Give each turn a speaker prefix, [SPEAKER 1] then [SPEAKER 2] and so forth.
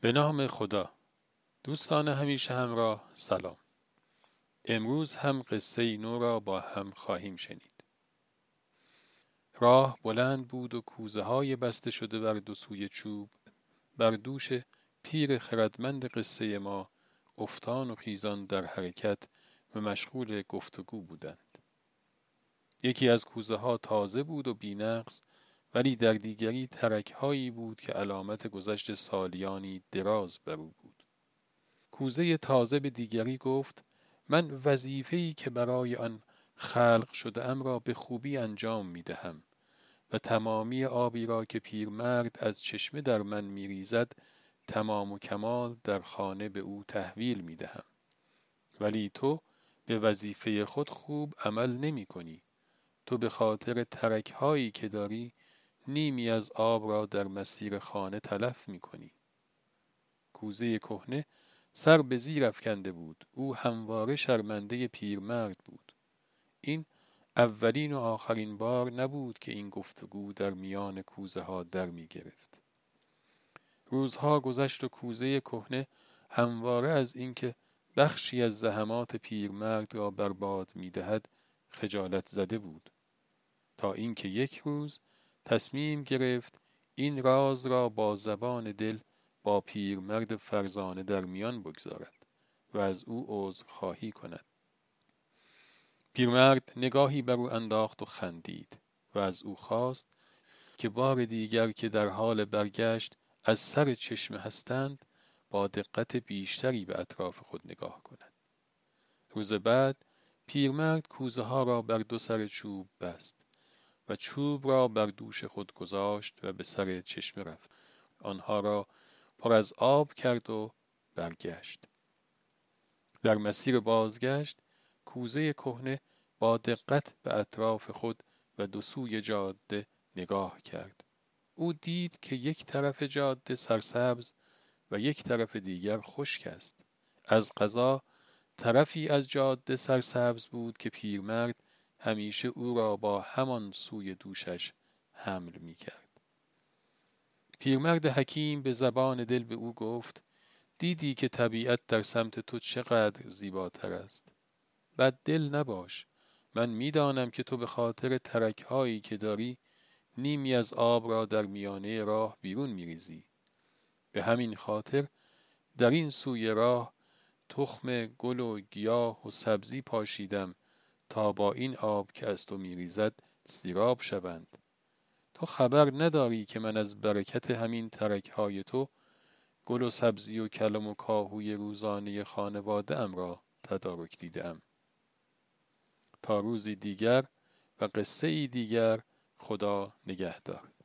[SPEAKER 1] به نام خدا. دوستان همیشه همراه سلام. امروز هم قصه نو را با هم خواهیم شنید. راه بلند بود و کوزه های بسته شده بر دو سوی چوب. بر دوش پیر خردمند قصه ما افتان و خیزان در حرکت و مشغول گفتگو بودند. یکی از کوزه ها تازه بود و بینقص ولی در دیگری ترک هایی بود که علامت گذشت سالیانی دراز بر او بود کوزه تازه به دیگری گفت من وظیفه‌ای که برای آن خلق شده ام را به خوبی انجام می دهم و تمامی آبی را که پیرمرد از چشمه در من می ریزد تمام و کمال در خانه به او تحویل می دهم. ولی تو به وظیفه خود خوب عمل نمی کنی. تو به خاطر ترک هایی که داری نیمی از آب را در مسیر خانه تلف می کنی. کوزه کهنه سر به زیر افکنده بود او همواره شرمنده پیرمرد بود این اولین و آخرین بار نبود که این گفتگو در میان کوزه ها در می گرفت. روزها گذشت و کوزه کهنه همواره از اینکه بخشی از زحمات پیرمرد را برباد می دهد خجالت زده بود تا اینکه یک روز تصمیم گرفت این راز را با زبان دل با پیرمرد فرزانه در میان بگذارد و از او عذر خواهی کند. پیرمرد نگاهی بر او انداخت و خندید و از او خواست که بار دیگر که در حال برگشت از سر چشمه هستند با دقت بیشتری به اطراف خود نگاه کند. روز بعد پیرمرد کوزه ها را بر دو سر چوب بست. و چوب را بر دوش خود گذاشت و به سر چشمه رفت. آنها را پر از آب کرد و برگشت. در مسیر بازگشت کوزه کهنه با دقت به اطراف خود و دو سوی جاده نگاه کرد. او دید که یک طرف جاده سرسبز و یک طرف دیگر خشک است. از قضا طرفی از جاده سرسبز بود که پیرمرد همیشه او را با همان سوی دوشش حمل می کرد. پیرمرد حکیم به زبان دل به او گفت دیدی که طبیعت در سمت تو چقدر زیباتر است. بد دل نباش. من می‌دانم که تو به خاطر ترک هایی که داری نیمی از آب را در میانه راه بیرون میریزی. به همین خاطر در این سوی راه تخم گل و گیاه و سبزی پاشیدم تا با این آب که از تو میریزد سیراب شوند. تو خبر نداری که من از برکت همین ترک های تو گل و سبزی و کلم و کاهوی روزانه خانواده ام را تدارک دیدم. تا روزی دیگر و قصه ای دیگر خدا نگهدار.